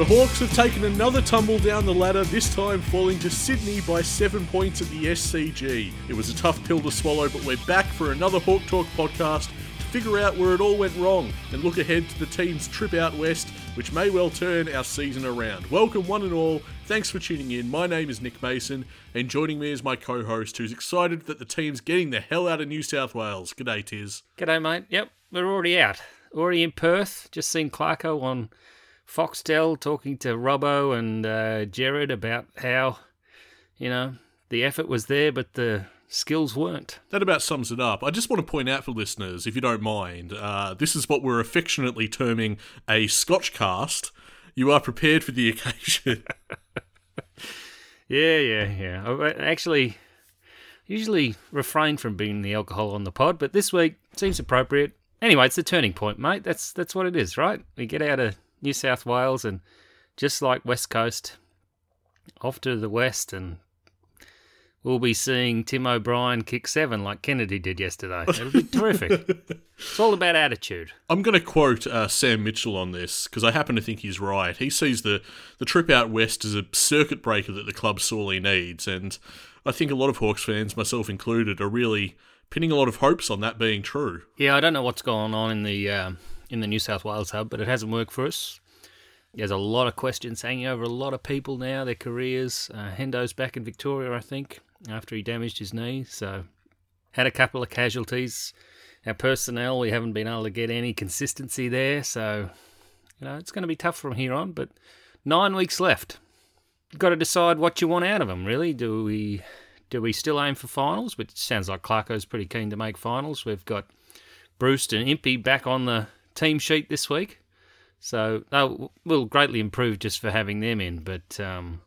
The Hawks have taken another tumble down the ladder, this time falling to Sydney by seven points at the SCG. It was a tough pill to swallow, but we're back for another Hawk Talk podcast to figure out where it all went wrong and look ahead to the team's trip out west, which may well turn our season around. Welcome, one and all. Thanks for tuning in. My name is Nick Mason, and joining me is my co host who's excited that the team's getting the hell out of New South Wales. G'day, Tizz. G'day, mate. Yep, we're already out. Already in Perth. Just seen Clarko on Foxtel talking to Robbo and uh, Jared about how, you know, the effort was there, but the skills weren't. That about sums it up. I just want to point out for listeners, if you don't mind, uh, this is what we're affectionately terming a Scotch cast. You are prepared for the occasion. yeah, yeah, yeah. I actually usually refrain from being the alcohol on the pod, but this week seems appropriate. Anyway, it's the turning point, mate. That's that's what it is, right? We get out of New South Wales, and just like West Coast, off to the west, and we'll be seeing Tim O'Brien kick seven like Kennedy did yesterday. It'll be terrific. It's all about attitude. I'm going to quote uh, Sam Mitchell on this because I happen to think he's right. He sees the, the trip out west as a circuit breaker that the club sorely needs, and I think a lot of Hawks fans, myself included, are really pinning a lot of hopes on that being true. Yeah, I don't know what's going on in the um, in the New South Wales hub, but it hasn't worked for us. There's a lot of questions hanging over a lot of people now, their careers. Uh, Hendo's back in Victoria, I think, after he damaged his knee. So, had a couple of casualties. Our personnel, we haven't been able to get any consistency there. So, you know, it's going to be tough from here on. But nine weeks left. You've got to decide what you want out of them, really. Do we do we still aim for finals? Which sounds like Clarko's pretty keen to make finals. We've got Bruce and Impey back on the team sheet this week. So they will greatly improve just for having them in. But um,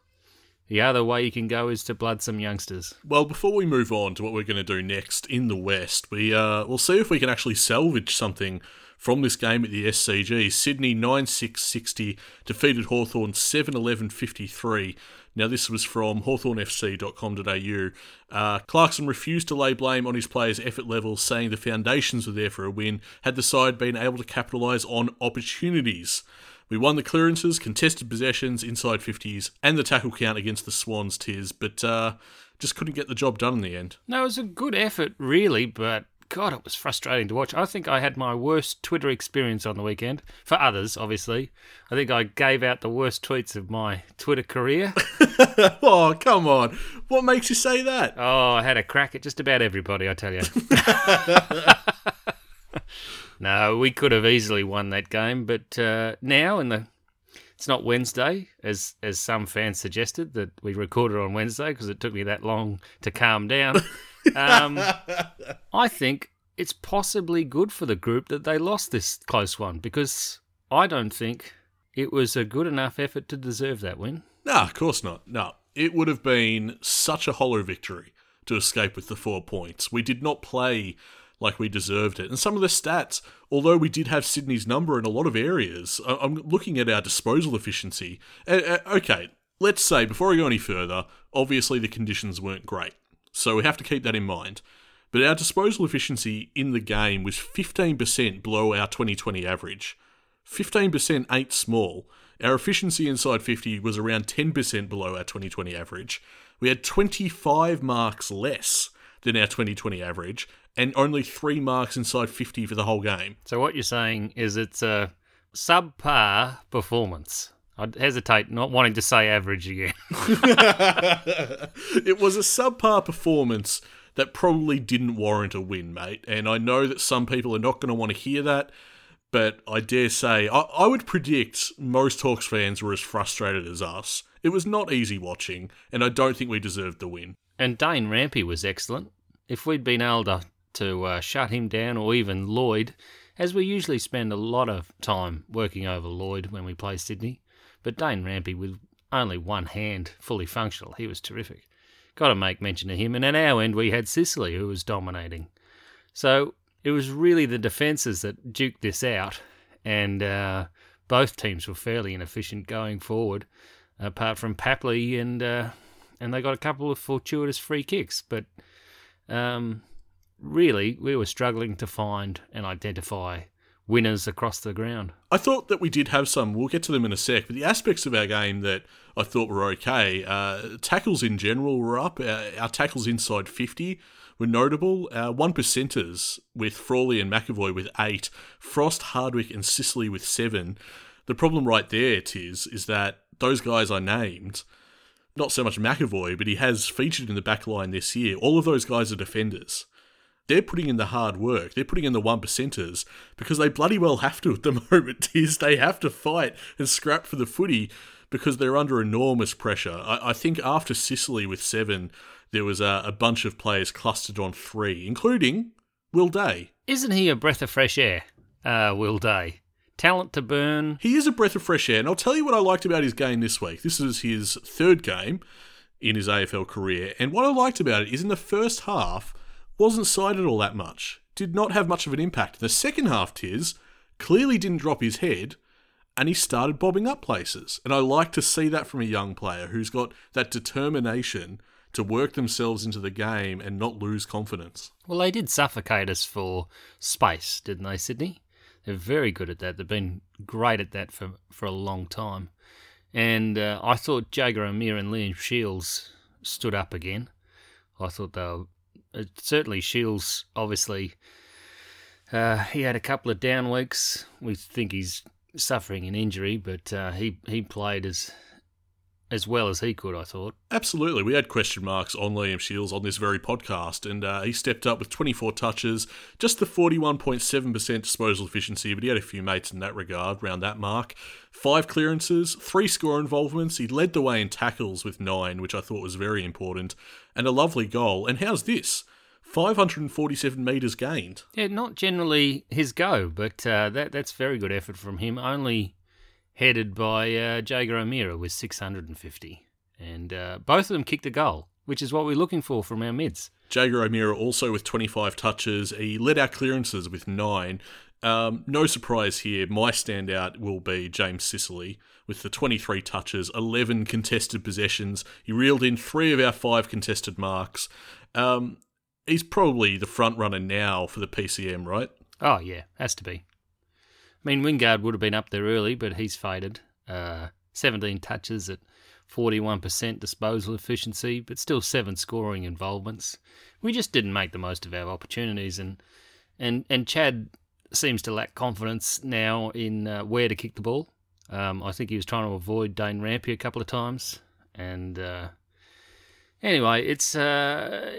the other way you can go is to blood some youngsters. Well, before we move on to what we're going to do next in the West, we uh, we'll see if we can actually salvage something from this game at the SCG. Sydney 9 6 60 defeated Hawthorn 7 11 53. Now, this was from hawthornfc.com.au. Uh, Clarkson refused to lay blame on his players' effort levels, saying the foundations were there for a win, had the side been able to capitalise on opportunities. We won the clearances, contested possessions, inside 50s, and the tackle count against the Swans, Tizz, but uh, just couldn't get the job done in the end. No, it was a good effort, really, but God, it was frustrating to watch. I think I had my worst Twitter experience on the weekend. For others, obviously. I think I gave out the worst tweets of my Twitter career. oh, come on. What makes you say that? Oh, I had a crack at just about everybody, I tell you. no, we could have easily won that game, but uh, now in the it's not Wednesday, as as some fans suggested that we recorded on Wednesday because it took me that long to calm down. Um, I think it's possibly good for the group that they lost this close one because I don't think it was a good enough effort to deserve that win. No, of course not. No, it would have been such a hollow victory to escape with the four points. We did not play like we deserved it. And some of the stats, although we did have Sydney's number in a lot of areas, I'm looking at our disposal efficiency. Okay, let's say, before I go any further, obviously the conditions weren't great. So we have to keep that in mind. But our disposal efficiency in the game was 15% below our 2020 average. 15% ain't small. Our efficiency inside 50 was around 10% below our 2020 average. We had 25 marks less than our 2020 average, and only three marks inside 50 for the whole game. So what you're saying is it's a subpar performance. I'd hesitate not wanting to say average again. it was a subpar performance that probably didn't warrant a win, mate. And I know that some people are not going to want to hear that, but I dare say, I, I would predict most Hawks fans were as frustrated as us. It was not easy watching, and I don't think we deserved the win. And Dane Rampe was excellent. If we'd been able to, to uh, shut him down, or even Lloyd, as we usually spend a lot of time working over Lloyd when we play Sydney, but Dane Rampe, with only one hand fully functional, he was terrific. Got to make mention of him. And at our end, we had Sicily, who was dominating. So it was really the defences that duked this out, and uh, both teams were fairly inefficient going forward, apart from Papley, and uh, and they got a couple of fortuitous free kicks. But um, really, we were struggling to find and identify winners across the ground. I thought that we did have some. We'll get to them in a sec. But the aspects of our game that I thought were okay, uh, tackles in general were up. Uh, our tackles inside 50 were notable. Our one percenters with Frawley and McEvoy with eight, Frost, Hardwick, and Sicily with seven. The problem right there, Tizz, is that those guys I named, not so much McEvoy, but he has featured in the back line this year. All of those guys are defenders they're putting in the hard work. They're putting in the one percenters because they bloody well have to at the moment. Is they have to fight and scrap for the footy because they're under enormous pressure. I, I think after Sicily with seven, there was a, a, bunch of players clustered on three, including Will Day. Isn't he a breath of fresh air, uh, Will Day? Talent to burn. He is a breath of fresh air, and I'll tell you what I liked about his game this week. This is his third game in his AFL career, and what I liked about it is in the first half wasn't sighted all that much, did not have much of an impact. The second half, Tizz clearly didn't drop his head, and he started bobbing up places. And I like to see that from a young player who's got that determination to work themselves into the game and not lose confidence. Well, they did suffocate us for space, didn't they, Sydney? They're very good at that. They've been great at that for, for a long time. And uh, I thought Jaeger O'Meara and Liam Shields stood up again. I thought they were uh, certainly Shields, obviously uh, he had a couple of down weeks. We think he's suffering an injury, but uh, he he played as as well as he could. I thought absolutely. We had question marks on Liam Shields on this very podcast, and uh, he stepped up with 24 touches, just the 41.7% disposal efficiency, but he had a few mates in that regard around that mark. Five clearances, three score involvements. He led the way in tackles with nine, which I thought was very important, and a lovely goal. And how's this? 547 metres gained. Yeah, not generally his go, but uh, that that's very good effort from him. Only headed by uh, Jaeger O'Meara with 650. And uh, both of them kicked a goal, which is what we're looking for from our mids. Jaeger O'Meara also with 25 touches. He led our clearances with nine. Um, no surprise here. My standout will be James Sicily with the 23 touches, 11 contested possessions. He reeled in three of our five contested marks. Um, he's probably the front runner now for the PCM, right? Oh, yeah, has to be. I mean, Wingard would have been up there early, but he's faded. Uh, 17 touches at 41% disposal efficiency, but still seven scoring involvements. We just didn't make the most of our opportunities, and and and Chad seems to lack confidence now in uh, where to kick the ball. Um, I think he was trying to avoid Dane Rampe a couple of times, and uh, anyway, it's uh,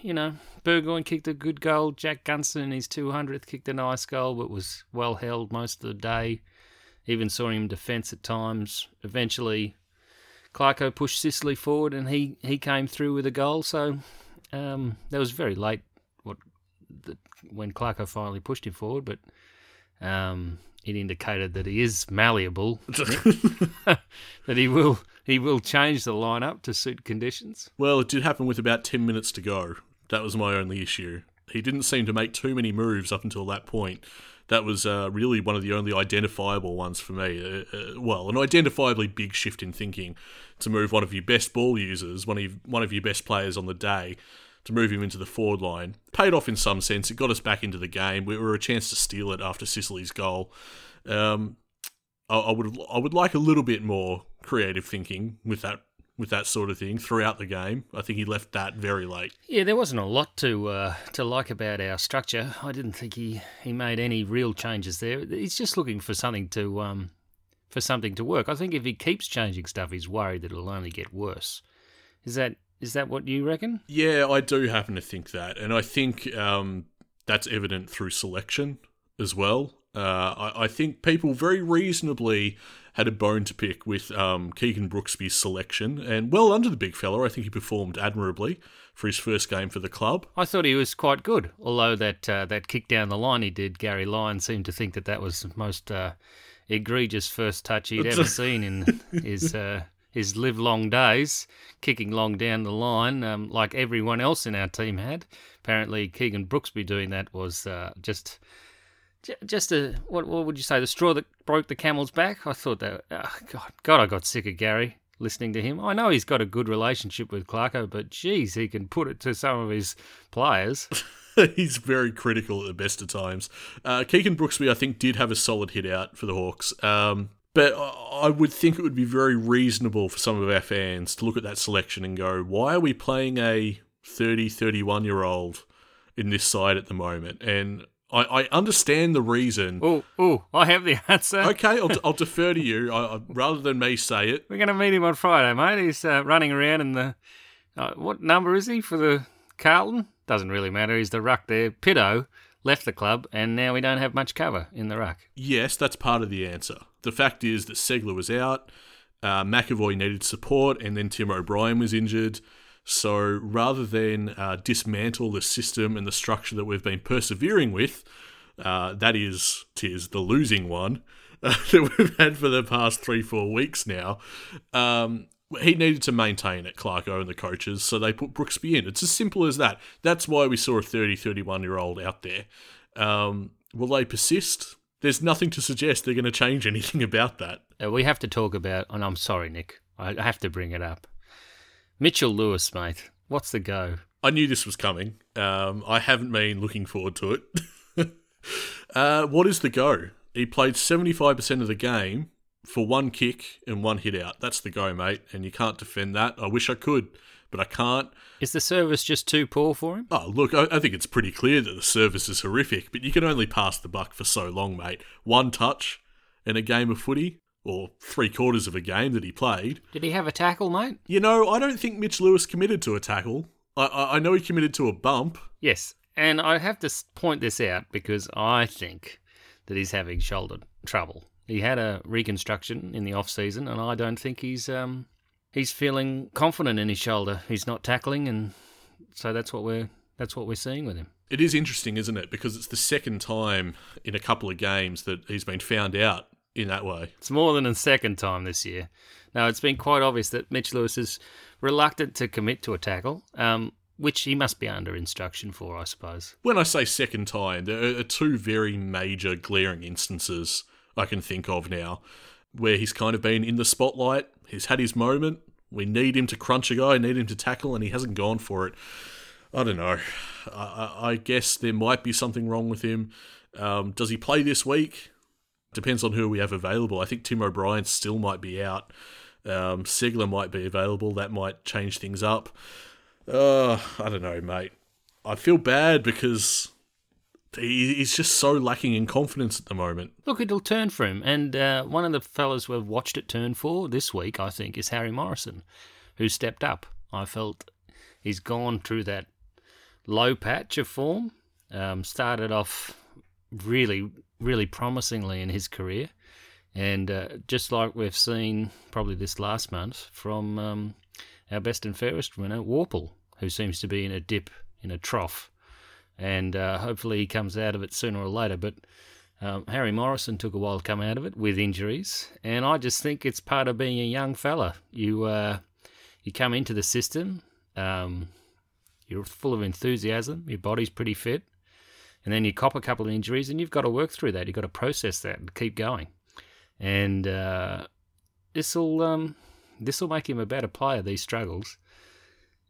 you know Burgoyne kicked a good goal. Jack Gunston in his 200th kicked a nice goal, but was well held most of the day. Even saw him defence at times. Eventually, Clarko pushed Sicily forward, and he, he came through with a goal. So um, that was very late. What the, when Clarko finally pushed him forward, but um, it indicated that he is malleable, that he will he will change the lineup to suit conditions. Well, it did happen with about ten minutes to go. That was my only issue. He didn't seem to make too many moves up until that point. That was uh, really one of the only identifiable ones for me. Uh, uh, well, an identifiably big shift in thinking to move one of your best ball users, one of one of your best players on the day, to move him into the forward line. Paid off in some sense. It got us back into the game. We were a chance to steal it after Sicily's goal. Um, I, I, would I would like a little bit more creative thinking with that with that sort of thing throughout the game. I think he left that very late. Yeah, there wasn't a lot to uh, to like about our structure. I didn't think he, he made any real changes there. He's just looking for something to um, for something to work. I think if he keeps changing stuff, he's worried that it'll only get worse. Is that is that what you reckon? Yeah, I do happen to think that, and I think um, that's evident through selection as well. Uh, I, I, think people very reasonably had a bone to pick with um, Keegan Brooksby's selection, and well under the big fella, I think he performed admirably for his first game for the club. I thought he was quite good, although that uh, that kick down the line he did, Gary Lyon seemed to think that that was the most uh, egregious first touch he'd ever seen in his uh, his live long days, kicking long down the line, um, like everyone else in our team had. Apparently, Keegan Brooksby doing that was uh, just. Just a what? What would you say? The straw that broke the camel's back. I thought that. Oh God, God, I got sick of Gary listening to him. I know he's got a good relationship with Clarko, but geez, he can put it to some of his players. he's very critical at the best of times. Uh, Keegan Brooksby, I think, did have a solid hit out for the Hawks. Um, but I would think it would be very reasonable for some of our fans to look at that selection and go, why are we playing a 30, 31 year old in this side at the moment? And I, I understand the reason. Oh, oh, I have the answer. Okay, I'll, I'll defer to you I, I, rather than me say it. We're going to meet him on Friday, mate. He's uh, running around in the. Uh, what number is he for the Carlton? Doesn't really matter. He's the ruck there. Pitto left the club, and now we don't have much cover in the ruck. Yes, that's part of the answer. The fact is that Ceglar was out, uh, McEvoy needed support, and then Tim O'Brien was injured. So rather than uh, dismantle the system and the structure that we've been persevering with, uh, that is, tis the losing one uh, that we've had for the past three, four weeks now. Um, he needed to maintain it, Clarko and the coaches, so they put Brooksby in. It's as simple as that. That's why we saw a 30, 31 year old out there. Um, will they persist? There's nothing to suggest they're going to change anything about that. Uh, we have to talk about, and I'm sorry, Nick, I have to bring it up. Mitchell Lewis, mate. What's the go? I knew this was coming. Um, I haven't been looking forward to it. uh, what is the go? He played 75% of the game for one kick and one hit out. That's the go, mate. And you can't defend that. I wish I could, but I can't. Is the service just too poor for him? Oh, look, I, I think it's pretty clear that the service is horrific, but you can only pass the buck for so long, mate. One touch in a game of footy, or three quarters of a game that he played. Did he have a tackle, mate? You know, I don't think Mitch Lewis committed to a tackle. I, I, I know he committed to a bump. Yes, and I have to point this out because I think that he's having shoulder trouble. He had a reconstruction in the off season, and I don't think he's um, he's feeling confident in his shoulder. He's not tackling, and so that's what we're that's what we're seeing with him. It is interesting, isn't it? Because it's the second time in a couple of games that he's been found out in that way. It's more than a second time this year. Now, it's been quite obvious that Mitch Lewis is reluctant to commit to a tackle, um, which he must be under instruction for, I suppose. When I say second time, there are two very major glaring instances I can think of now where he's kind of been in the spotlight. He's had his moment. We need him to crunch a guy, need him to tackle, and he hasn't gone for it. I don't know. I, I guess there might be something wrong with him. Um, does he play this week? Depends on who we have available. I think Tim O'Brien still might be out. Um, Ceglar might be available. That might change things up. Uh, I don't know, mate. I feel bad because he's just so lacking in confidence at the moment. Look, it'll turn for him. And uh, one of the fellas we've watched it turn for this week, I think, is Harry Morrison, who stepped up. I felt he's gone through that low patch of form. Um, started off really, really promisingly in his career. And uh, just like we've seen probably this last month from um, our best and fairest winner, Worpel, who seems to be in a dip, in a trough and uh, hopefully he comes out of it sooner or later. But um, Harry Morrison took a while to come out of it with injuries, and I just think it's part of being a young fella. You uh, you come into the system, um, you're full of enthusiasm, your body's pretty fit, and then you cop a couple of injuries, and you've got to work through that. You've got to process that and keep going, and uh, this will um, this will make him a better player. These struggles.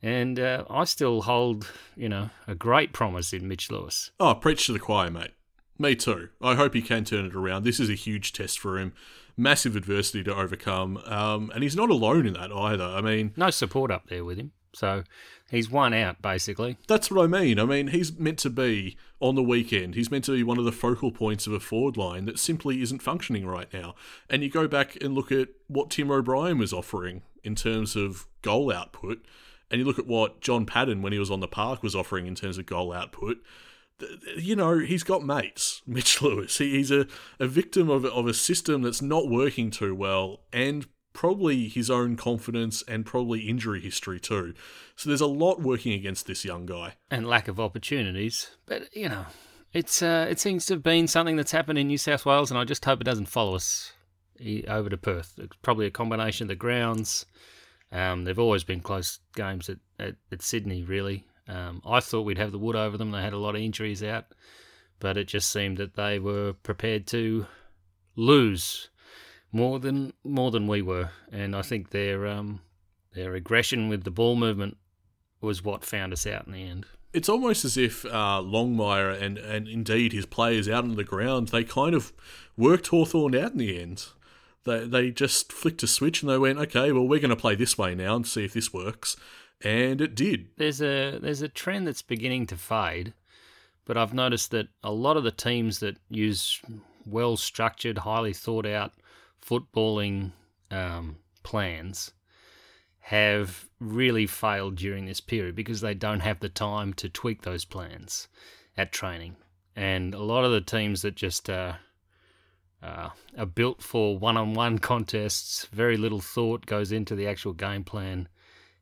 And uh, I still hold, you know, a great promise in Mitch Lewis. Oh, preach to the choir, mate. Me too. I hope he can turn it around. This is a huge test for him. Massive adversity to overcome. Um, and he's not alone in that either. I mean, no support up there with him. So he's one out, basically. That's what I mean. I mean, he's meant to be on the weekend. He's meant to be one of the focal points of a forward line that simply isn't functioning right now. And you go back and look at what Tim O'Brien was offering in terms of goal output and you look at what Jon Patton, when he was on the park, was offering in terms of goal output, you know, he's got mates, Mitch Lewis. He, he's a, a victim of, of a system that's not working too well and probably his own confidence and probably injury history too. So there's a lot working against this young guy. And lack of opportunities. But, you know, it's uh, it seems to have been something that's happened in New South Wales, and I just hope it doesn't follow us over to Perth. It's probably a combination of the grounds um, they've always been close games at, at, at Sydney, really. Um, I thought we'd have the wood over them. They had a lot of injuries out, but it just seemed that they were prepared to lose more than more than we were, and I think their um, their aggression with the ball movement was what found us out in the end. It's almost as if uh, Longmire and, and indeed his players out on the ground, they kind of worked Hawthorn out in the end. They, they just flicked a switch and they went, okay, well, we're going to play this way now and see if this works. And it did. There's a there's a trend that's beginning to fade, but I've noticed that a lot of the teams that use well structured, highly thought out footballing um, plans have really failed during this period because they don't have the time to tweak those plans at training. And a lot of the teams that just uh, uh, are built for one on one contests, very little thought goes into the actual game plan,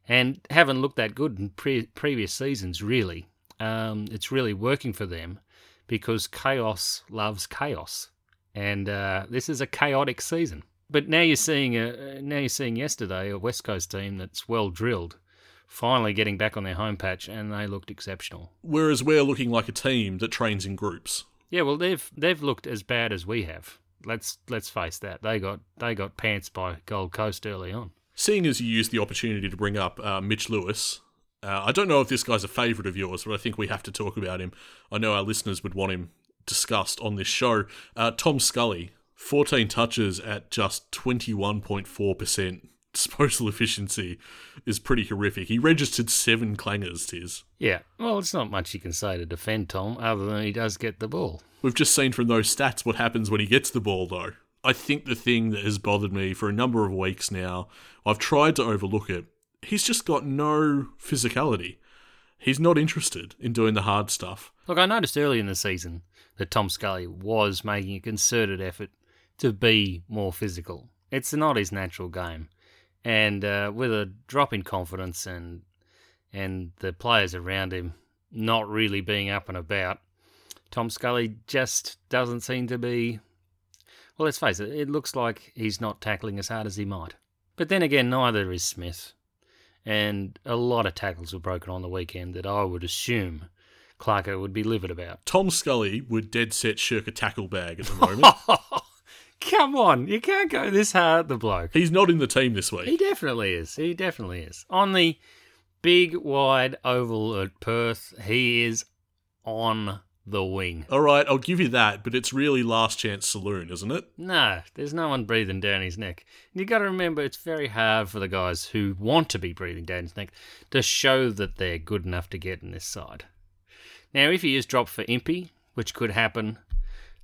and haven't looked that good in pre- previous seasons, really. Um, it's really working for them because chaos loves chaos. And uh, this is a chaotic season. But now you're seeing a now you're seeing yesterday a West Coast team that's well drilled, finally getting back on their home patch, and they looked exceptional. Whereas we're looking like a team that trains in groups. Yeah, well they've they've looked as bad as we have. Let's let's face that they got they got pants by Gold Coast early on. Seeing as you used the opportunity to bring up uh, Mitch Lewis, uh, I don't know if this guy's a favourite of yours, but I think we have to talk about him. I know our listeners would want him discussed on this show. Uh, Tom Scully, 14 touches at just 21.4% disposal efficiency is pretty horrific. He registered seven clangers, Tizz. Yeah, well, it's not much you can say to defend Tom, other than he does get the ball. We've just seen from those stats what happens when he gets the ball, though. I think the thing that has bothered me for a number of weeks now, I've tried to overlook it. He's just got no physicality. He's not interested in doing the hard stuff. Look, I noticed early in the season that Tom Scully was making a concerted effort to be more physical. It's not his natural game, and uh, with a drop in confidence and and the players around him not really being up and about, Tom Scully just doesn't seem to be. Well, let's face it, it looks like he's not tackling as hard as he might. But then again, neither is Smith. And a lot of tackles were broken on the weekend that I would assume Clarko would be livid about. Tom Scully would dead set shirk a tackle bag at the moment. Come on, you can't go this hard at the bloke. He's not in the team this week. He definitely is. He definitely is. On the big wide oval at Perth, he is on the wing. All right, I'll give you that, but it's really last chance saloon, isn't it? No, there's no one breathing down his neck. And you got to remember, it's very hard for the guys who want to be breathing down his neck to show that they're good enough to get in this side. Now, if he is dropped for Impey, which could happen,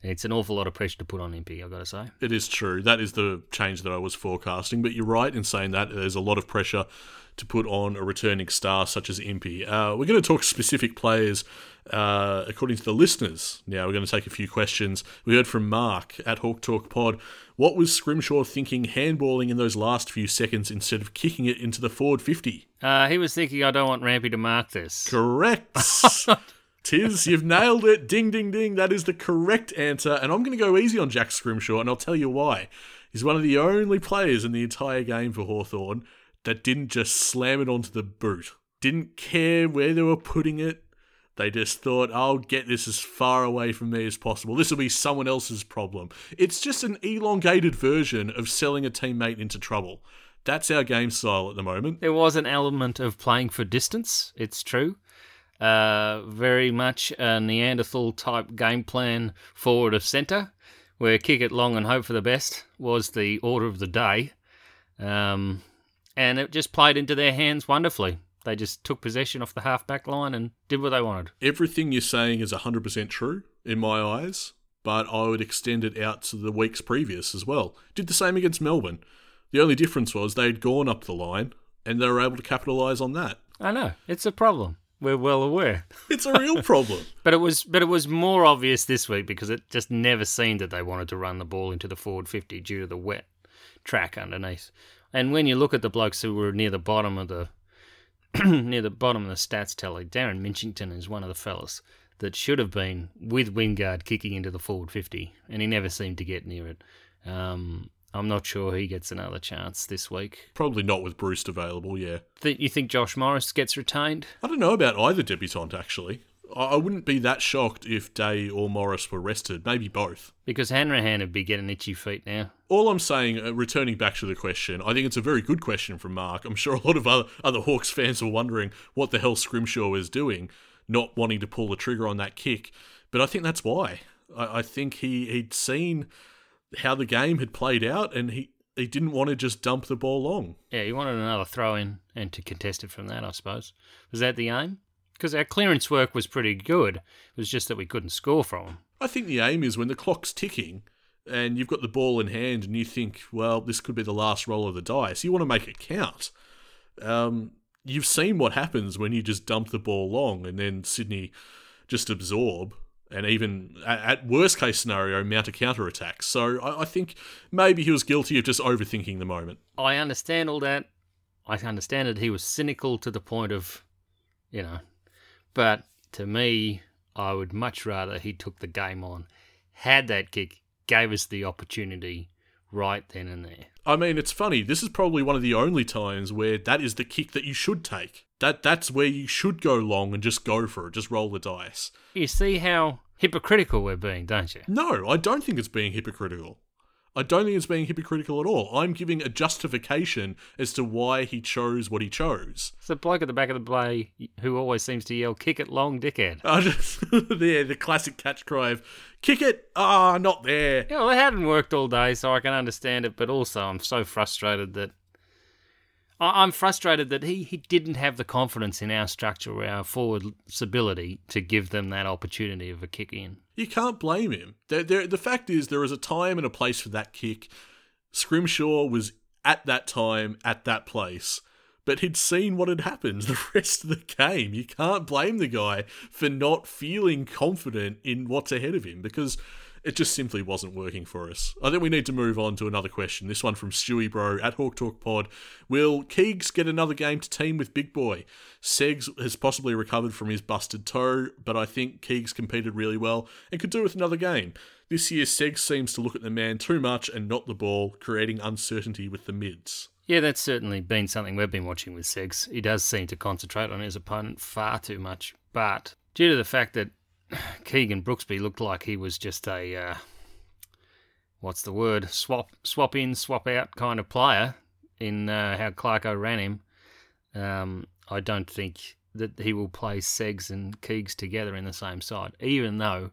it's an awful lot of pressure to put on Impey, I've got to say. It is true. That is the change that I was forecasting, but you're right in saying that there's a lot of pressure to put on a returning star such as Impey. Uh, we're going to talk specific players uh, according to the listeners. Now we're going to take a few questions. We heard from Mark at Hawk Talk Pod. What was Scrimshaw thinking handballing in those last few seconds instead of kicking it into the forward 50? Uh, he was thinking, I don't want Rampe to mark this. Correct. Tizz, you've nailed it. Ding, ding, ding. That is the correct answer. And I'm going to go easy on Jack Scrimshaw, and I'll tell you why. He's one of the only players in the entire game for Hawthorn that didn't just slam it onto the boot. Didn't care where they were putting it. They just thought, I'll get this as far away from me as possible. This will be someone else's problem. It's just an elongated version of selling a teammate into trouble. That's our game style at the moment. There was an element of playing for distance, it's true. Uh, very much a Neanderthal type game plan forward of centre, where kick it long and hope for the best was the order of the day. Um, and it just played into their hands wonderfully. They just took possession off the half back line and did what they wanted. Everything you're saying is 100% true in my eyes, but I would extend it out to the weeks previous as well. Did the same against Melbourne. The only difference was they'd gone up the line and they were able to capitalise on that. I know it's a problem. We're well aware. It's a real problem. but it was but it was more obvious this week because it just never seemed that they wanted to run the ball into the forward 50 due to the wet track underneath. And when you look at the blokes who were near the bottom of the near the bottom of the stats tally, Darren Minchington is one of the fellas that should have been with Wingard kicking into the forward 50, and he never seemed to get near it. Um, I'm not sure he gets another chance this week. Probably not with Bruce available, yeah. Th- you think Josh Morris gets retained? I don't know about either debutant, actually. I I wouldn't be that shocked if Day or Morris were rested. Maybe both. Because Hanrahan would be getting itchy feet now. All I'm saying, uh, returning back to the question, I think it's a very good question from Mark. I'm sure a lot of other, other Hawks fans were wondering what the hell Scrimshaw is doing. not wanting to pull the trigger on that kick. But I think that's why. I, I think he, he'd seen how the game had played out and he, he didn't want to just dump the ball long. Yeah, he wanted another throw in and to contest it from that, I suppose. Was that the aim? Because our clearance work was pretty good. It was just that we couldn't score from him. I think the aim is when the clock's ticking and you've got the ball in hand and you think, well, this could be the last roll of the dice. You want to make it count. Um, you've seen what happens when you just dump the ball long and then Sydney just absorb and even at worst case scenario mount a counter attack. So I, I think maybe he was guilty of just overthinking the moment. I understand all that. I understand that he was cynical to the point of, you know, but to me, I would much rather he took the game on, had that kick, gave us the opportunity right then and there. I mean, it's funny. This is probably one of the only times where that is the kick that you should take. That that's where you should go long and just go for it, just roll the dice. You see how hypocritical we're being, don't you? No, I don't think it's being hypocritical. I don't think it's being hypocritical at all. I'm giving a justification as to why he chose what he chose. It's the bloke at the back of the play who always seems to yell, kick it long, dickhead. I just, yeah, the classic catch cry of, kick it, ah, not there. Yeah, well, it hadn't worked all day, so I can understand it, but also I'm so frustrated that I- I'm frustrated that he, he didn't have the confidence in our structure or our forward ability to give them that opportunity of a kick in. You can't blame him. There, there, the fact is, there is a time and a place for that kick. Scrimshaw was at that time, at that place, but he'd seen what had happened the rest of the game. You can't blame the guy for not feeling confident in what's ahead of him because it just simply wasn't working for us. I think we need to move on to another question. This one from Stewie Bro at Hawk Talk Pod. Will Keegs get another game to team with Big Boy? Segs has possibly recovered from his busted toe, but I think Keegs competed really well and could do with another game. This year, Segs seems to look at the man too much and not the ball, creating uncertainty with the mids. Yeah, that's certainly been something we've been watching with Segs. He does seem to concentrate on his opponent far too much, but due to the fact that Keegan Brooksby looked like he was just a uh, what's the word swap swap in swap out kind of player in uh, how Clarko ran him. Um, I don't think that he will play Segs and Keegs together in the same side, even though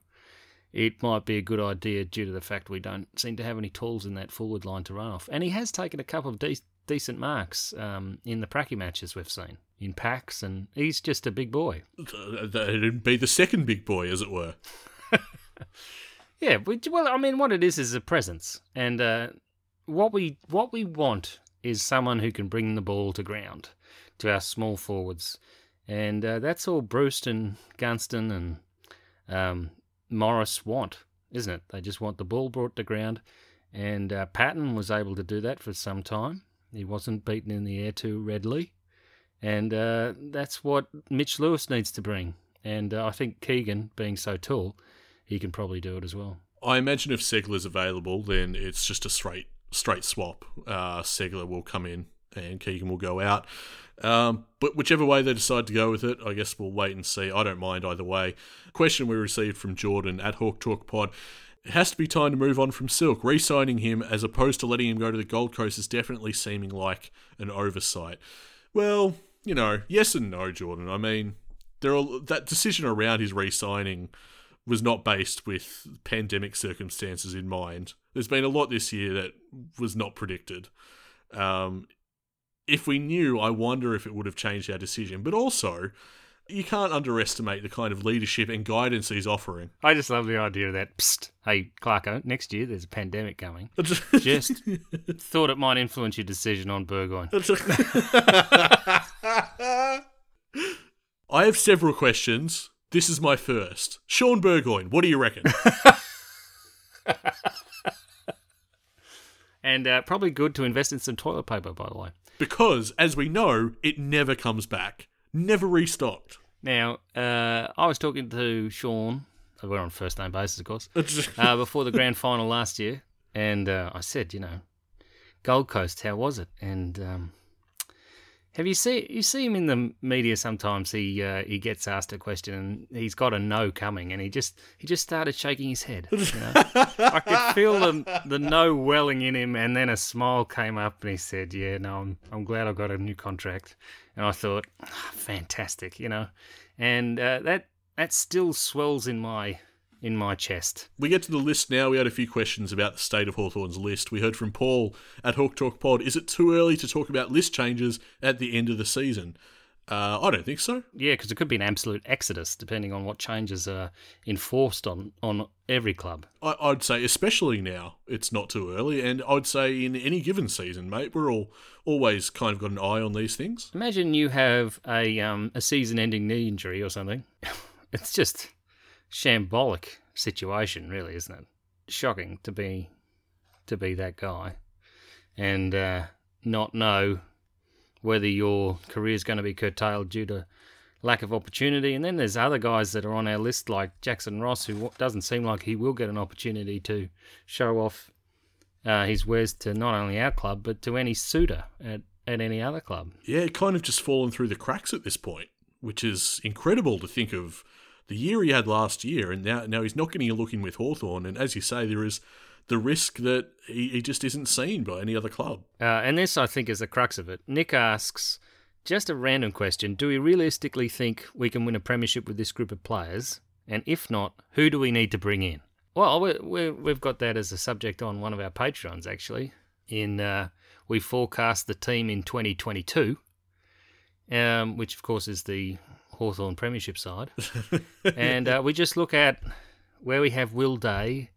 it might be a good idea due to the fact we don't seem to have any tools in that forward line to run off. And he has taken a couple of de- decent marks um, in the pracky matches we've seen in packs, and he's just a big boy. It'd be the second big boy, as it were. yeah, well, I mean, what it is is a presence, and uh, what we what we want is someone who can bring the ball to ground to our small forwards, and uh, that's all Bruce and Gunston and um, Morris want, isn't it? They just want the ball brought to ground, and uh, Patton was able to do that for some time. He wasn't beaten in the air too readily. And uh, that's what Mitch Lewis needs to bring. And uh, I think Keegan, being so tall, he can probably do it as well. I imagine if Ceglar's available, then it's just a straight straight swap. Uh, Ceglar will come in and Keegan will go out. Um, but whichever way they decide to go with it, I guess we'll wait and see. I don't mind either way. Question we received from Jordan at Hawk Talk Pod. It has to be time to move on from Silk. Re signing him as opposed to letting him go to the Gold Coast is definitely seeming like an oversight. Well, you know, yes and no, Jordan. I mean, there are, that decision around his re-signing was not based with pandemic circumstances in mind. There's been a lot this year that was not predicted. Um, if we knew, I wonder if it would have changed our decision. But also, you can't underestimate the kind of leadership and guidance he's offering. I just love the idea of that. Psst, hey, Clarko, next year there's a pandemic coming. just thought it might influence your decision on Burgoyne. I have several questions. This is my first. Shaun Burgoyne, what do you reckon? and uh, probably good to invest in some toilet paper, by the way. Because, as we know, it never comes back. Never restocked. Now, uh, I was talking to Shaun, We're on first name basis, of course. uh, before the grand final last year, and uh, I said, you know, Gold Coast, how was it? And um, have you seen you see him in the media sometimes? He uh, he gets asked a question and he's got a no coming, and he just he just started shaking his head. You know? I could feel the the no welling in him, and then a smile came up, and he said, "Yeah, no, I'm I'm glad I got a new contract." And I thought, oh, fantastic, you know. and uh, that that still swells in my in my chest. We get to the list now. We had a few questions about the state of Hawthorn's list. We heard from Paul at Hawk Talk Pod. Is it too early to talk about list changes at the end of the season? Uh, I don't think so. Yeah, because it could be an absolute exodus depending on what changes are enforced on, on every club. I, I'd say, especially now, it's not too early. And I'd say in any given season, mate, we're all always kind of got an eye on these things. Imagine you have a um, a season ending knee injury or something. it's just shambolic situation, really, isn't it? Shocking to be to be that guy and uh, not know whether your career is going to be curtailed due to lack of opportunity. And then there's other guys that are on our list, like Jackson Ross, who doesn't seem like he will get an opportunity to show off uh, his wares to not only our club but to any suitor at, at any other club. Yeah, kind of just fallen through the cracks at this point, which is incredible to think of the year he had last year, and now now he's not getting a look in with Hawthorn. And as you say, there is the risk that he, he just isn't seen by any other club. Uh, and this, I think, is the crux of it. Nick asks, just a random question: Do we realistically think we can win a premiership with this group of players? And if not, who do we need to bring in? Well, we have got that as a subject on one of our Patreons, actually. In uh, we forecast the team in 2022, um, which of course is the Hawthorn Premiership side. and uh, we just look at where we have Will Day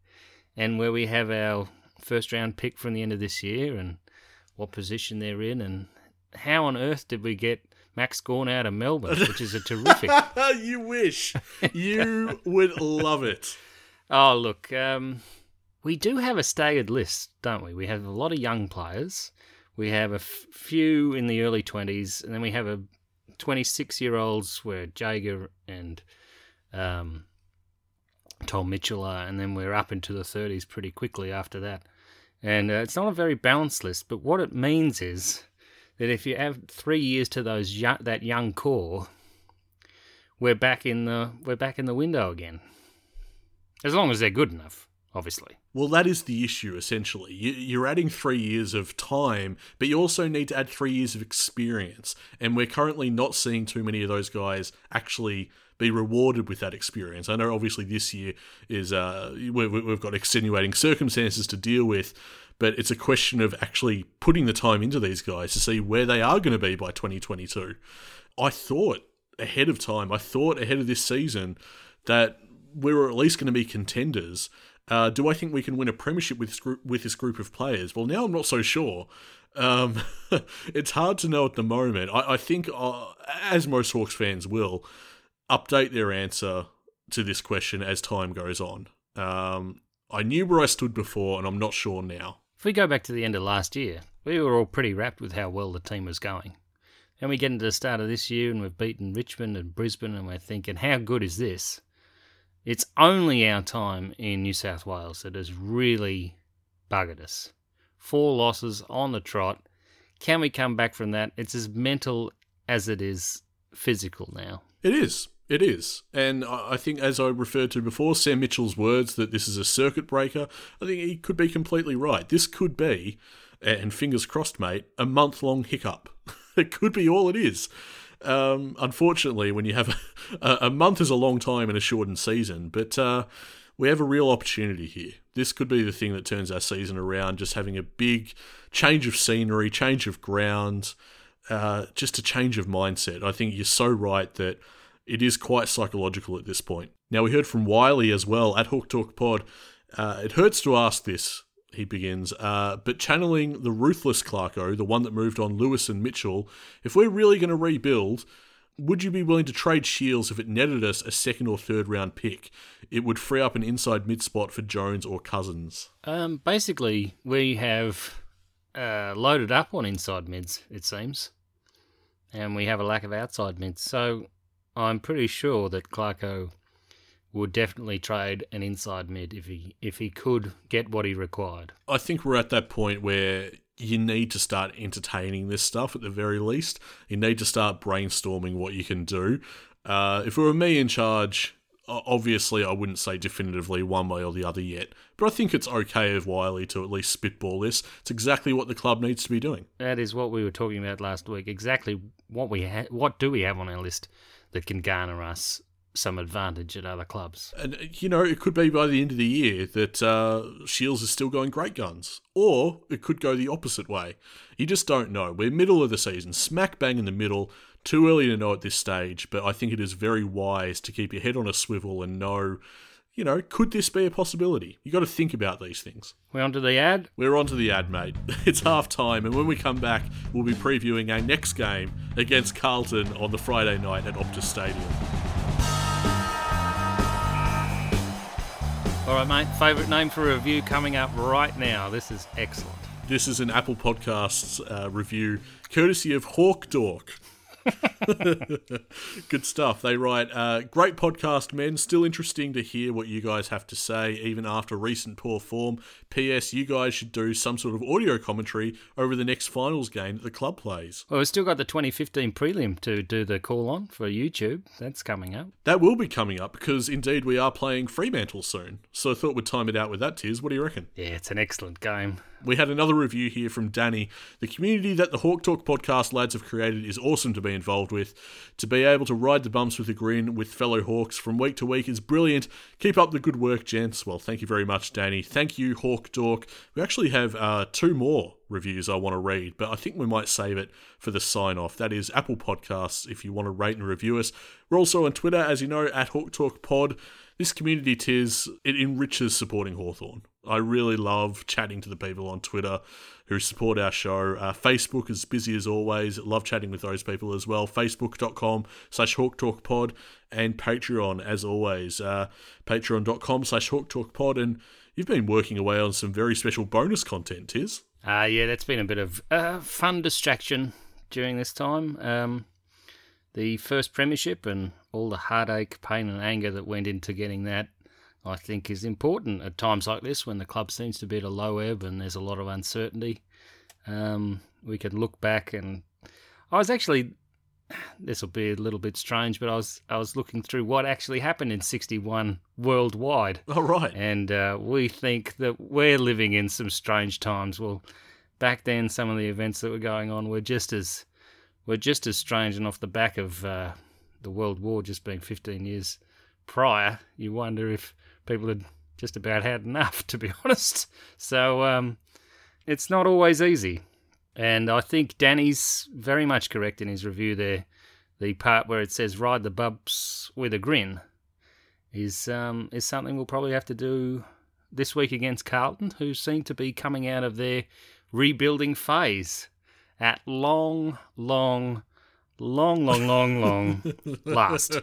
and where we have our first round pick from the end of this year and what position they're in and how on earth did we get Max Gawn out of Melbourne, which is a terrific. you wish. You would love it. Oh, look, um, we do have a staggered list, don't we? We have a lot of young players. We have a f- few in the early 20s, and then we have a 26 year olds where Jaeger and um, Tom Mitchell are, and then we're up into the 30s pretty quickly after that. And uh, it's not a very balanced list, but what it means is that if you have three years to those young, that young core, we're back in the we're back in the window again. As long as they're good enough obviously. Well, that is the issue, essentially. You're adding three years of time, but you also need to add three years of experience. And we're currently not seeing too many of those guys actually be rewarded with that experience. I know, obviously, this year is uh, we've got extenuating circumstances to deal with, but it's a question of actually putting the time into these guys to see where they are going to be by 2022. I thought ahead of time, I thought ahead of this season that we were at least going to be contenders uh, do I think we can win a premiership with this group, with this group of players? Well, now I'm not so sure. Um, it's hard to know at the moment. I, I think, uh, as most Hawks fans will, update their answer to this question as time goes on. Um, I knew where I stood before, and I'm not sure now. If we go back to the end of last year, we were all pretty wrapped with how well the team was going. And we get into the start of this year, and we've beaten Richmond and Brisbane, and we're thinking, how good is this? It's only our time in New South Wales that has really buggered us. Four losses on the trot. Can we come back from that? It's as mental as it is physical now. It is. It is. And I think, as I referred to before, Sam Mitchell's words that this is a circuit breaker, I think he could be completely right. This could be, and fingers crossed, mate, a month long hiccup. it could be all it is. Um, unfortunately, when you have a, a, month is a long time in a shortened season, but uh, we have a real opportunity here. This could be the thing that turns our season around. Just having a big change of scenery, change of ground, uh, just a change of mindset. I think you're so right that it is quite psychological at this point. Now we heard from Wiley as well at Hawk Talk Pod. Uh, it hurts to ask this he begins. Uh, but channeling the ruthless Clarko, the one that moved on Lewis and Mitchell, if we're really going to rebuild, would you be willing to trade Shields if it netted us a second or third round pick? It would free up an inside mid spot for Jones or Cousins. Um, basically, we have uh, loaded up on inside mids, it seems, and we have a lack of outside mids. So I'm pretty sure that Clarko would definitely trade an inside mid if he if he could get what he required. I think we're at that point where you need to start entertaining this stuff at the very least. You need to start brainstorming what you can do. Uh, if it were me in charge, obviously I wouldn't say definitively one way or the other yet, but I think it's okay of Wiley to at least spitball this. It's exactly what the club needs to be doing. That is what we were talking about last week. Exactly what we ha- what do we have on our list? that can garner us some advantage at other clubs. And, you know, it could be by the end of the year that uh, Shields is still going great guns. Or it could go the opposite way. You just don't know. We're middle of the season, smack bang in the middle. Too early to know at this stage, but I think it is very wise to keep your head on a swivel and know, you know, could this be a possibility? You got to think about these things. We're on to the ad. We're on to the ad, mate. It's half time, and when we come back, we'll be previewing our next game against Carlton on the Friday night at Optus Stadium. All right, mate. Favorite name for a review coming up right now. This is excellent. This is an Apple Podcasts uh, review, courtesy of Hawk Dork. Good stuff. They write, uh, great podcast, men. Still interesting to hear what you guys have to say, even after recent poor form. P.S. You guys should do some sort of audio commentary over the next finals game that the club plays. Well, we've still got the 2015 prelim to do the call on for YouTube. That's coming up. That will be coming up because indeed we are playing Fremantle soon. So I thought we'd time it out with that, Tizz. What do you reckon? Yeah, it's an excellent game. We had another review here from Danny. The community that the Hawk Talk podcast lads have created is awesome to be involved with. To be able to ride the bumps with a grin with fellow Hawks from week to week is brilliant. Keep up the good work, gents. Well, thank you very much, Danny. Thank you, Hawk Talk. We actually have uh, two more reviews I want to read, but I think we might save it for the sign off. That is Apple Podcasts if you want to rate and review us. We're also on Twitter, as you know, at Hawk Talk Pod. This community Tizz it enriches supporting Hawthorn. I really love chatting to the people on Twitter who support our show. Uh, Facebook is busy as always. Love chatting with those people as well. Facebook.com slash Hawk Talk Pod and Patreon as always. Uh, Patreon.com slash Hawk Talk Pod. And you've been working away on some very special bonus content, Tizz. Uh, yeah, that's been a bit of uh, fun distraction during this time. Um, the first premiership and all the heartache, pain, and anger that went into getting that, I think, is important at times like this when the club seems to be at a low ebb and there's a lot of uncertainty. Um, we can look back and I was actually this will be a little bit strange, but I was I was looking through what actually happened in '61 worldwide. All right. And uh, we think that we're living in some strange times. Well, back then, some of the events that were going on were just as were just as strange, and off the back of uh, the World War just being 15 years prior, you wonder if people had just about had enough, to be honest. So um, it's not always easy. And I think Danny's very much correct in his review there. The part where it says "ride the bumps with a grin" is um, is something we'll probably have to do this week against Carlton, who seem to be coming out of their rebuilding phase at long, long, long, long, long, long last.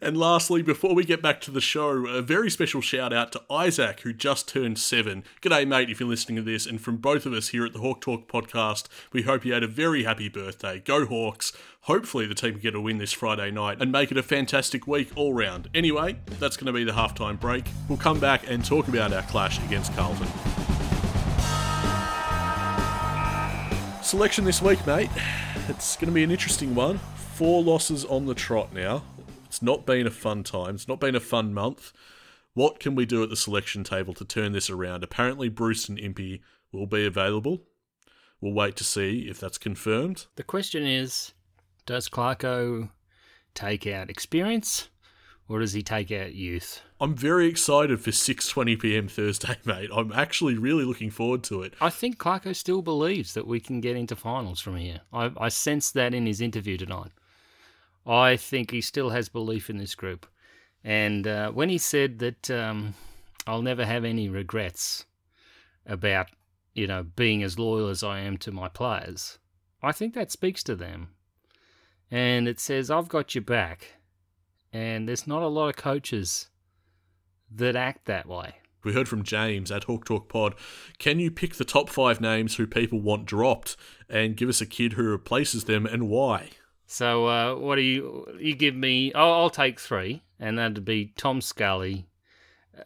And lastly, before we get back to the show, a very special shout out to Isaac, who just turned seven. G'day, mate, if you're listening to this. And from both of us here at the Hawk Talk podcast, we hope you had a very happy birthday. Go Hawks. Hopefully, the team can get a win this Friday night and make it a fantastic week all round. Anyway, that's going to be the halftime break. We'll come back and talk about our clash against Carlton. Selection this week, mate. It's going to be an interesting one. Four losses on the trot now. It's not been a fun time. It's not been a fun month. What can we do at the selection table to turn this around? Apparently, Bruce and Impey will be available. We'll wait to see if that's confirmed. The question is Does Clarko take out experience or does he take out youth? I'm very excited for 6:20 p.m. Thursday, mate. I'm actually really looking forward to it. I think Clarko still believes that we can get into finals from here. I, I sense that in his interview tonight. I think he still has belief in this group. And uh, when he said that um, I'll never have any regrets about, you know, being as loyal as I am to my players, I think that speaks to them. And it says, I've got your back. And there's not a lot of coaches that act that way. We heard from James at Hawk Talk Pod. Can you pick the top five names who people want dropped and give us a kid who replaces them and why? So, uh, what do you you give me? Oh, I'll take three, and that'd be Tom Scully,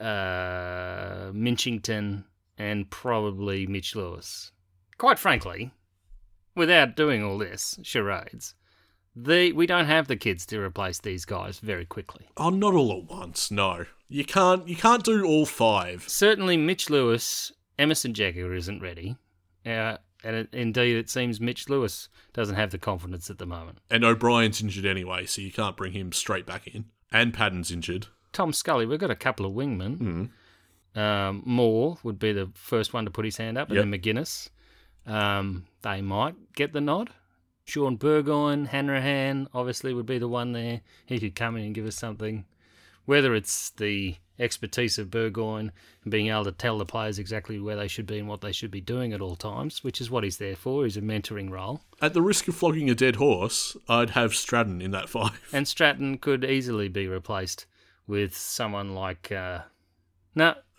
uh, Minchington, and probably Mitch Lewis. Quite frankly, without doing all this charades, the we don't have the kids to replace these guys very quickly. Oh, not all at once. No, you can't. You can't do all five. Certainly, Mitch Lewis, Emerson Jeka isn't ready. Uh, And it, indeed, it seems Mitch Lewis doesn't have the confidence at the moment. And O'Brien's injured anyway, so you can't bring him straight back in. And Patton's injured. Tom Scully, we've got a couple of wingmen. Um, Moore would be the first one to put his hand up, and Yep. then Maginness. Um, they might get the nod. Shaun Burgoyne, Hanrahan, obviously would be the one there. He could come in and give us something. Whether it's the expertise of Burgoyne and being able to tell the players exactly where they should be and what they should be doing at all times, which is what he's there for. He's a mentoring role. At the risk of flogging a dead horse, I'd have Stratton in that five. And Stratton could easily be replaced with someone like. Uh, no,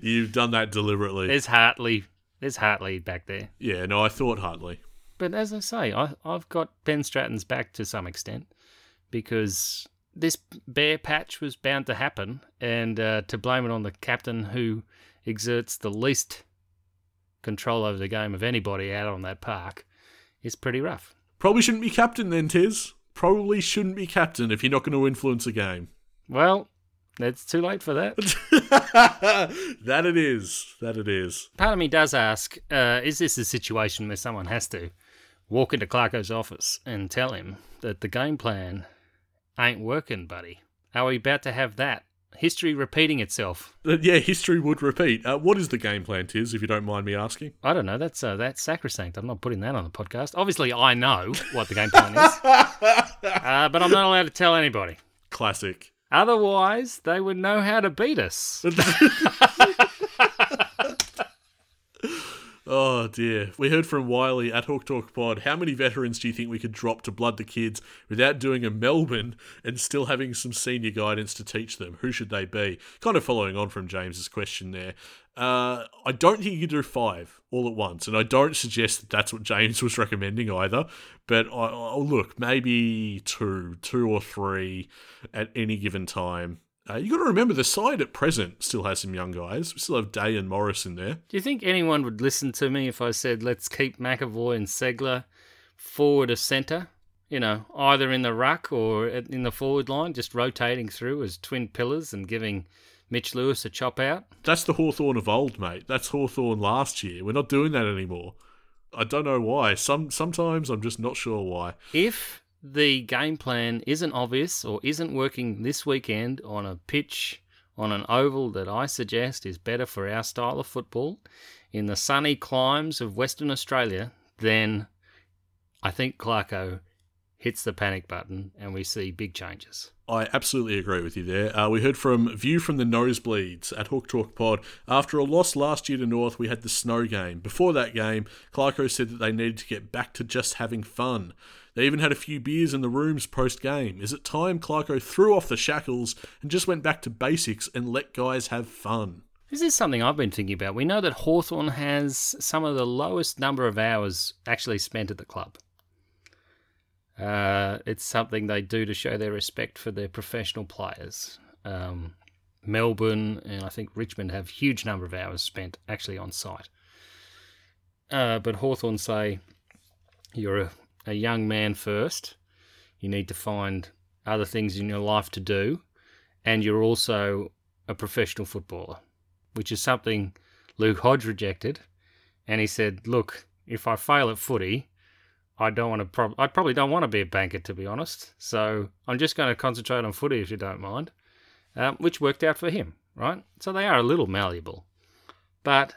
You've done that deliberately. there's Hartley. There's Hartley back there. yeah, no, I thought Hartley. But as I say, I, I've got Ben Stratton's back to some extent because this bare patch was bound to happen, and uh, to blame it on the captain who exerts the least control over the game of anybody out on that park is pretty rough. Probably shouldn't be captain then, Tizz. Probably shouldn't be captain if you're not going to influence a game. Well, it's too late for that. that it is. That it is. Part of me does ask uh, is this a situation where someone has to walk into Clarko's office and tell him that the game plan ain't working, buddy? Are we about to have that? History repeating itself. Uh, yeah, history would repeat. Uh, what is the game plan, Tizz, if you don't mind me asking? I don't know. That's uh, that's sacrosanct. I'm not putting that on the podcast. Obviously, I know what the game plan is, uh, but I'm not allowed to tell anybody. Classic. Otherwise, they would know how to beat us. Oh dear. We heard from Wiley at Hawk Talk Pod. How many veterans do you think we could drop to blood the kids without doing a Melbourne and still having some senior guidance to teach them? Who should they be? Kind of following on from James's question there. Uh, I don't think you do five all at once, and I don't suggest that that's what James was recommending either. But I, I look, maybe two, two or three at any given time. Uh, you got to remember the side at present still has some young guys. We still have Day and Morris in there. Do you think anyone would listen to me if I said let's keep McEvoy and Ceglar forward of centre? You know, either in the ruck or in the forward line, just rotating through as twin pillars and giving Mitch Lewis a chop out. That's the Hawthorn of old, mate. That's Hawthorn last year. We're not doing that anymore. I don't know why. Some sometimes I'm just not sure why. If the game plan isn't obvious or isn't working this weekend on a pitch on an oval that I suggest is better for our style of football in the sunny climes of Western Australia, then I think Clarko hits the panic button and we see big changes. I absolutely agree with you there. Uh, we heard from View from the Nosebleeds at Hawk Talk Pod. After a loss last year to North, we had the snow game. Before that game, Clarko said that they needed to get back to just having fun. They even had a few beers in the rooms post game. Is it time Clarko threw off the shackles and just went back to basics and let guys have fun? This is something I've been thinking about. We know that Hawthorn has some of the lowest number of hours actually spent at the club. Uh, it's something they do to show their respect for their professional players. Um, Melbourne and I think Richmond have huge number of hours spent actually on site. Uh, but Hawthorn say you're a, a young man first. You need to find other things in your life to do, and you're also a professional footballer which is something Luke Hodge rejected. And he said, "Look, if I fail at footy, I don't want to. I probably don't want to be a banker, to be honest. So I'm just going to concentrate on footy, if you don't mind." Um, which worked out for him, right? So they are a little malleable, but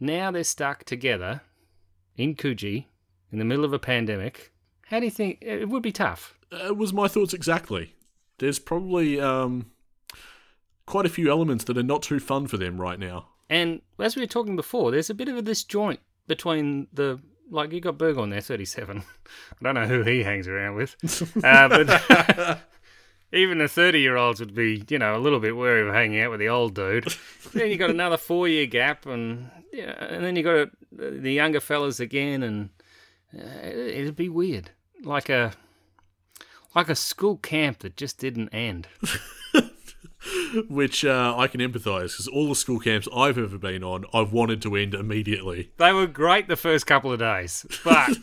now they're stuck together in Coogee in the middle of a pandemic. How do you think it would be tough? It was my thoughts exactly. There's probably um, quite a few elements that are not too fun for them right now. And as we were talking before, there's a bit of a disjoint between the like you got Berg on there, 37. I don't know who he hangs around with, uh, but even the 30 year olds would be, you know, a little bit wary of hanging out with the old dude. then you got another four year gap, and yeah, and then you got the younger fellas again, and uh, it'd be weird, like a like a school camp that just didn't end. Which uh, I can empathise because all the school camps I've ever been on, I've wanted to end immediately. They were great the first couple of days, but.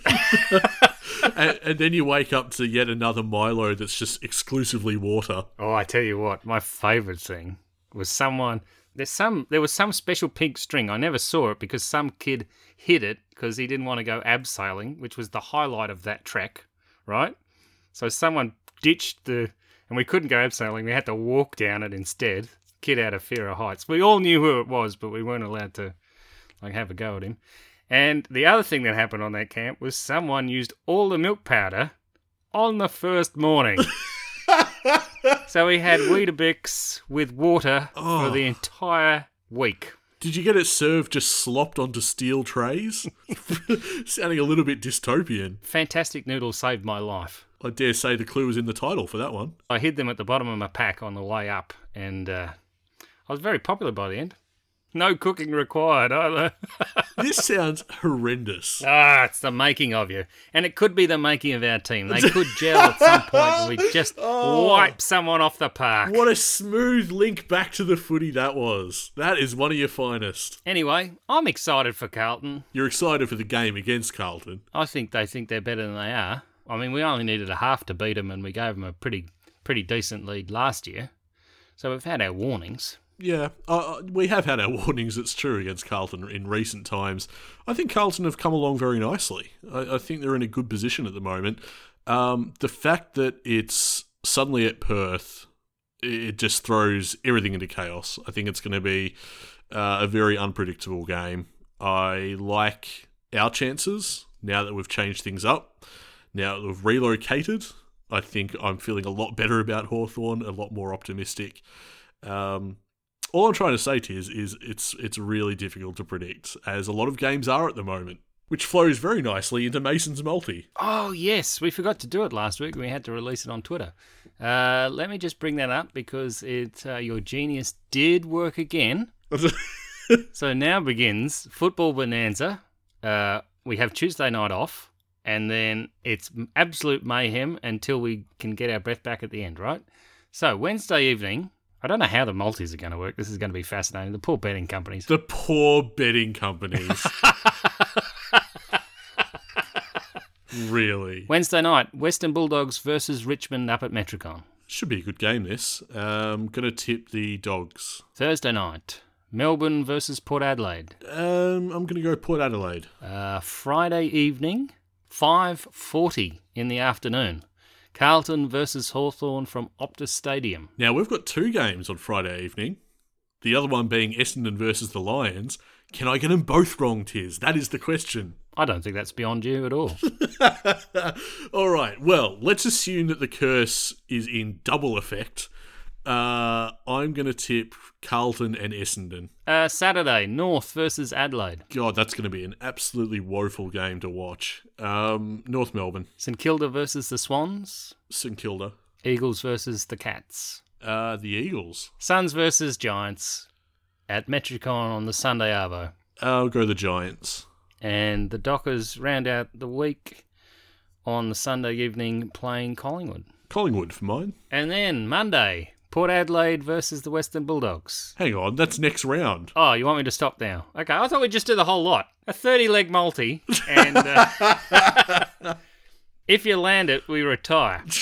and, and then you wake up to yet another Milo that's just exclusively water. Oh, I tell you what, my favourite thing was someone. There's some. There was some special pink string. I never saw it because some kid hid it because he didn't want to go abseiling, which was the highlight of that trek, right? So someone ditched the, and we couldn't go abseiling. We had to walk down it instead. Kid out of fear of heights. We all knew who it was, but we weren't allowed to like have a go at him. And the other thing that happened on that camp was someone used all the milk powder on the first morning. so we had Weetabix with water Oh. for the entire week. Did you get it served just slopped onto steel trays? Sounding a little bit dystopian. Fantastic noodles saved my life. I dare say the clue was in the title for that one. I hid them at the bottom of my pack on the way up, and uh, I was very popular by the end. No cooking required either. This sounds horrendous. ah, it's the making of you. And it could be the making of our team. They could gel at some point and we just Oh. wipe someone off the park. What a smooth link back to the footy that was. That is one of your finest. Anyway, I'm excited for Carlton. You're excited for the game against Carlton. I think they think they're better than they are. I mean, we only needed a half to beat them, and we gave them a pretty, pretty decent lead last year. So we've had our warnings. Yeah, uh, uh, we have had our warnings, it's true, against Carlton in recent times. I think Carlton have come along very nicely. I, I think they're in a good position at the moment. Um, the fact that it's suddenly at Perth, it just throws everything into chaos. I think it's going to be uh, a very unpredictable game. I like our chances now that we've changed things up, now that we've relocated. I think I'm feeling a lot better about Hawthorn, a lot more optimistic. Um, all I'm trying to say to you is, is it's it's really difficult to predict, as a lot of games are at the moment, which flows very nicely into Mason's multi. Oh, yes, we forgot to do it last week. We had to release it on Twitter. Uh, let me just bring that up because it uh, your genius did work again. So now begins football bonanza. Uh, we have Tuesday night off, and then it's absolute mayhem until we can get our breath back at the end, right? So Wednesday evening, I don't know how the multis are going to work. This is going to be fascinating. The poor betting companies. the poor betting companies. really. Wednesday night, Western Bulldogs versus Richmond up at Metricon. Should be a good game, this. Um, gonna tip the dogs. Thursday night, Melbourne versus Port Adelaide. Um, I'm gonna go Port Adelaide. Uh, Friday evening, 5.40 in the afternoon. Carlton versus Hawthorn from Optus Stadium. Now, we've got two games on Friday evening. The other one being Essendon versus the Lions. Can I get them both wrong, Tizz? That is the question. I don't think that's beyond you at all. All right. Well, let's assume that the curse is in double effect. Uh, I'm going to tip Carlton and Essendon. Uh, Saturday, North versus Adelaide. God, that's going to be an absolutely woeful game to watch. Um, North Melbourne, St Kilda versus the Swans. St Kilda, Eagles versus the Cats. uh, the Eagles. Suns versus Giants at Metricon on the Sunday Arvo. I'll go the Giants. And the Dockers round out the week on the Sunday evening playing Collingwood. Collingwood for mine. And then Monday, Port Adelaide versus the Western Bulldogs. Hang on, that's next round. Oh, you want me to stop now? Okay, I thought we'd just do the whole lot. A 30 leg multi. And uh, if you land it, we retire.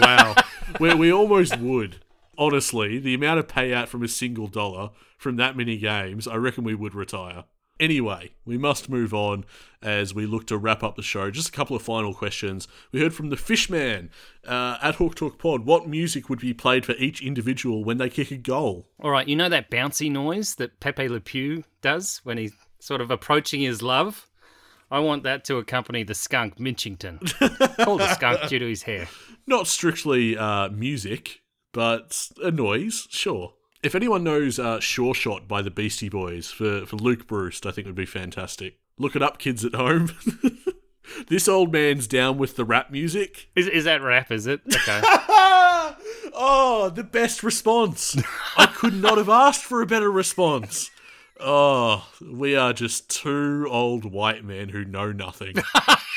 Wow. we, we almost would. Honestly, the amount of payout from a single dollar from that many games, I reckon we would retire. Anyway, we must move on as we look to wrap up the show. Just a couple of final questions. We heard from the Fishman uh, at Hawk Talk Pod. What music would be played for each individual when they kick a goal? All right, you know that bouncy noise that Pepe Le Pew does when he's sort of approaching his love? I want that to accompany the skunk Minchington. Called the skunk due to his hair. Not strictly uh, music, but a noise, sure. If anyone knows uh, Sure Shot by the Beastie Boys for, for Luke Bruce, I think it would be fantastic. Look it up, kids at home. this old man's down with the rap music. Is, is that rap, is it? Okay. oh, the best response. I could not have asked for a better response. Oh, we are just two old white men who know nothing.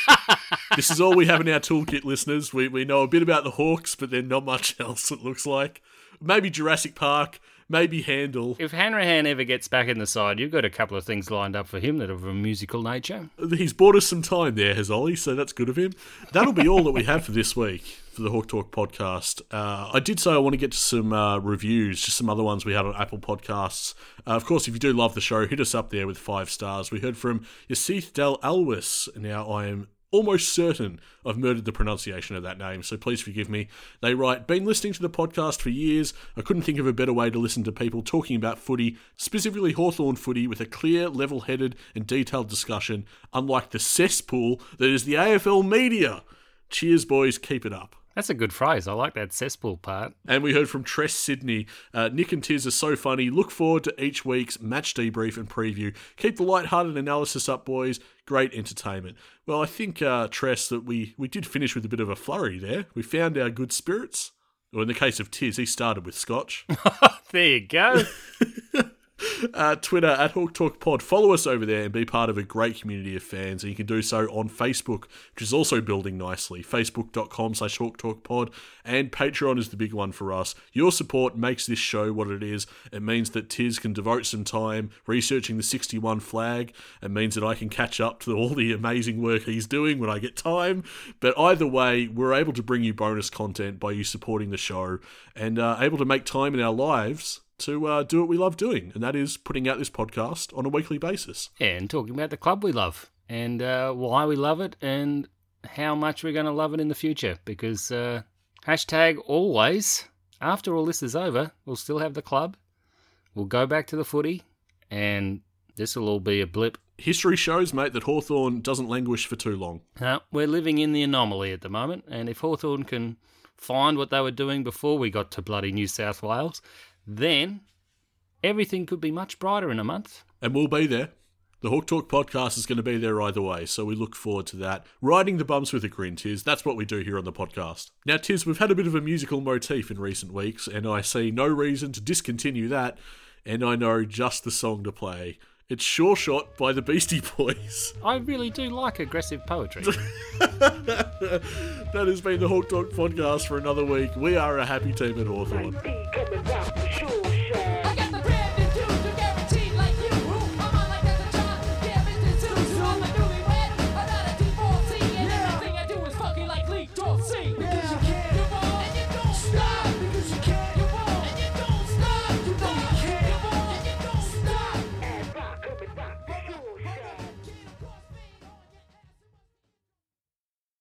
this is all we have in our toolkit, listeners. We, we know a bit about the Hawks, but then not much else, it looks like. Maybe Jurassic Park, maybe handle. If Hanrahan ever gets back in the side, you've got a couple of things lined up for him that are of a musical nature. He's bought us some time there, has Ollie, so that's good of him. That'll be all that we have for this week for the Hawk Talk podcast. Uh, I did say I want to get to some uh, reviews, just some other ones we had on Apple Podcasts. Uh, of course, if you do love the show, hit us up there with five stars. We heard from Yasith Del Alwis. And now, I am almost certain I've murdered the pronunciation of that name, so please forgive me. They write, Been listening to the podcast for years. I couldn't think of a better way to listen to people talking about footy, specifically Hawthorn footy, with a clear, level headed, and detailed discussion, unlike the cesspool that is the AFL media. Cheers, boys. Keep it up. That's a good phrase. I like that cesspool part. And we heard from Tress Sydney. Uh, Nick and Tizz are so funny. Look forward to each week's match debrief and preview. Keep the light-hearted analysis up, boys. Great entertainment. Well, I think, uh, Tress, that we, we did finish with a bit of a flurry there. We found our good spirits. Or in the case of Tizz, he started with scotch. there you go. uh, Twitter at Hawk Talk Pod. Follow us over there and be part of a great community of fans. And you can do so on Facebook, which is also building nicely. Facebook.com slash Hawk Talk Pod. And Patreon is the big one for us. Your support makes this show what it is. It means that Tizz can devote some time researching the 61 flag. It means that I can catch up to all the amazing work he's doing when I get time. But either way, we're able to bring you bonus content by you supporting the show and uh, able to make time in our lives to uh, do what we love doing, and that is putting out this podcast on a weekly basis. And talking about the club we love and uh, why we love it and how much we're going to love it in the future. Because uh, hashtag always, after all this is over, we'll still have the club. We'll go back to the footy, and this will all be a blip. History shows, mate, that Hawthorn doesn't languish for too long. Uh, we're living in the anomaly at the moment, and if Hawthorn can find what they were doing before we got to bloody New South Wales, then everything could be much brighter in a month. And we'll be there. The Hawk Talk podcast is going to be there either way, so we look forward to that. Riding the bumps with a grin, Tizz. That's what we do here on the podcast. Now, Tizz, we've had a bit of a musical motif in recent weeks, and I see no reason to discontinue that, and I know just the song to play. It's Sure Shot by the Beastie Boys. I really do like aggressive poetry. that has been the Hawk Talk podcast for another week. We are a happy team at Hawthorn.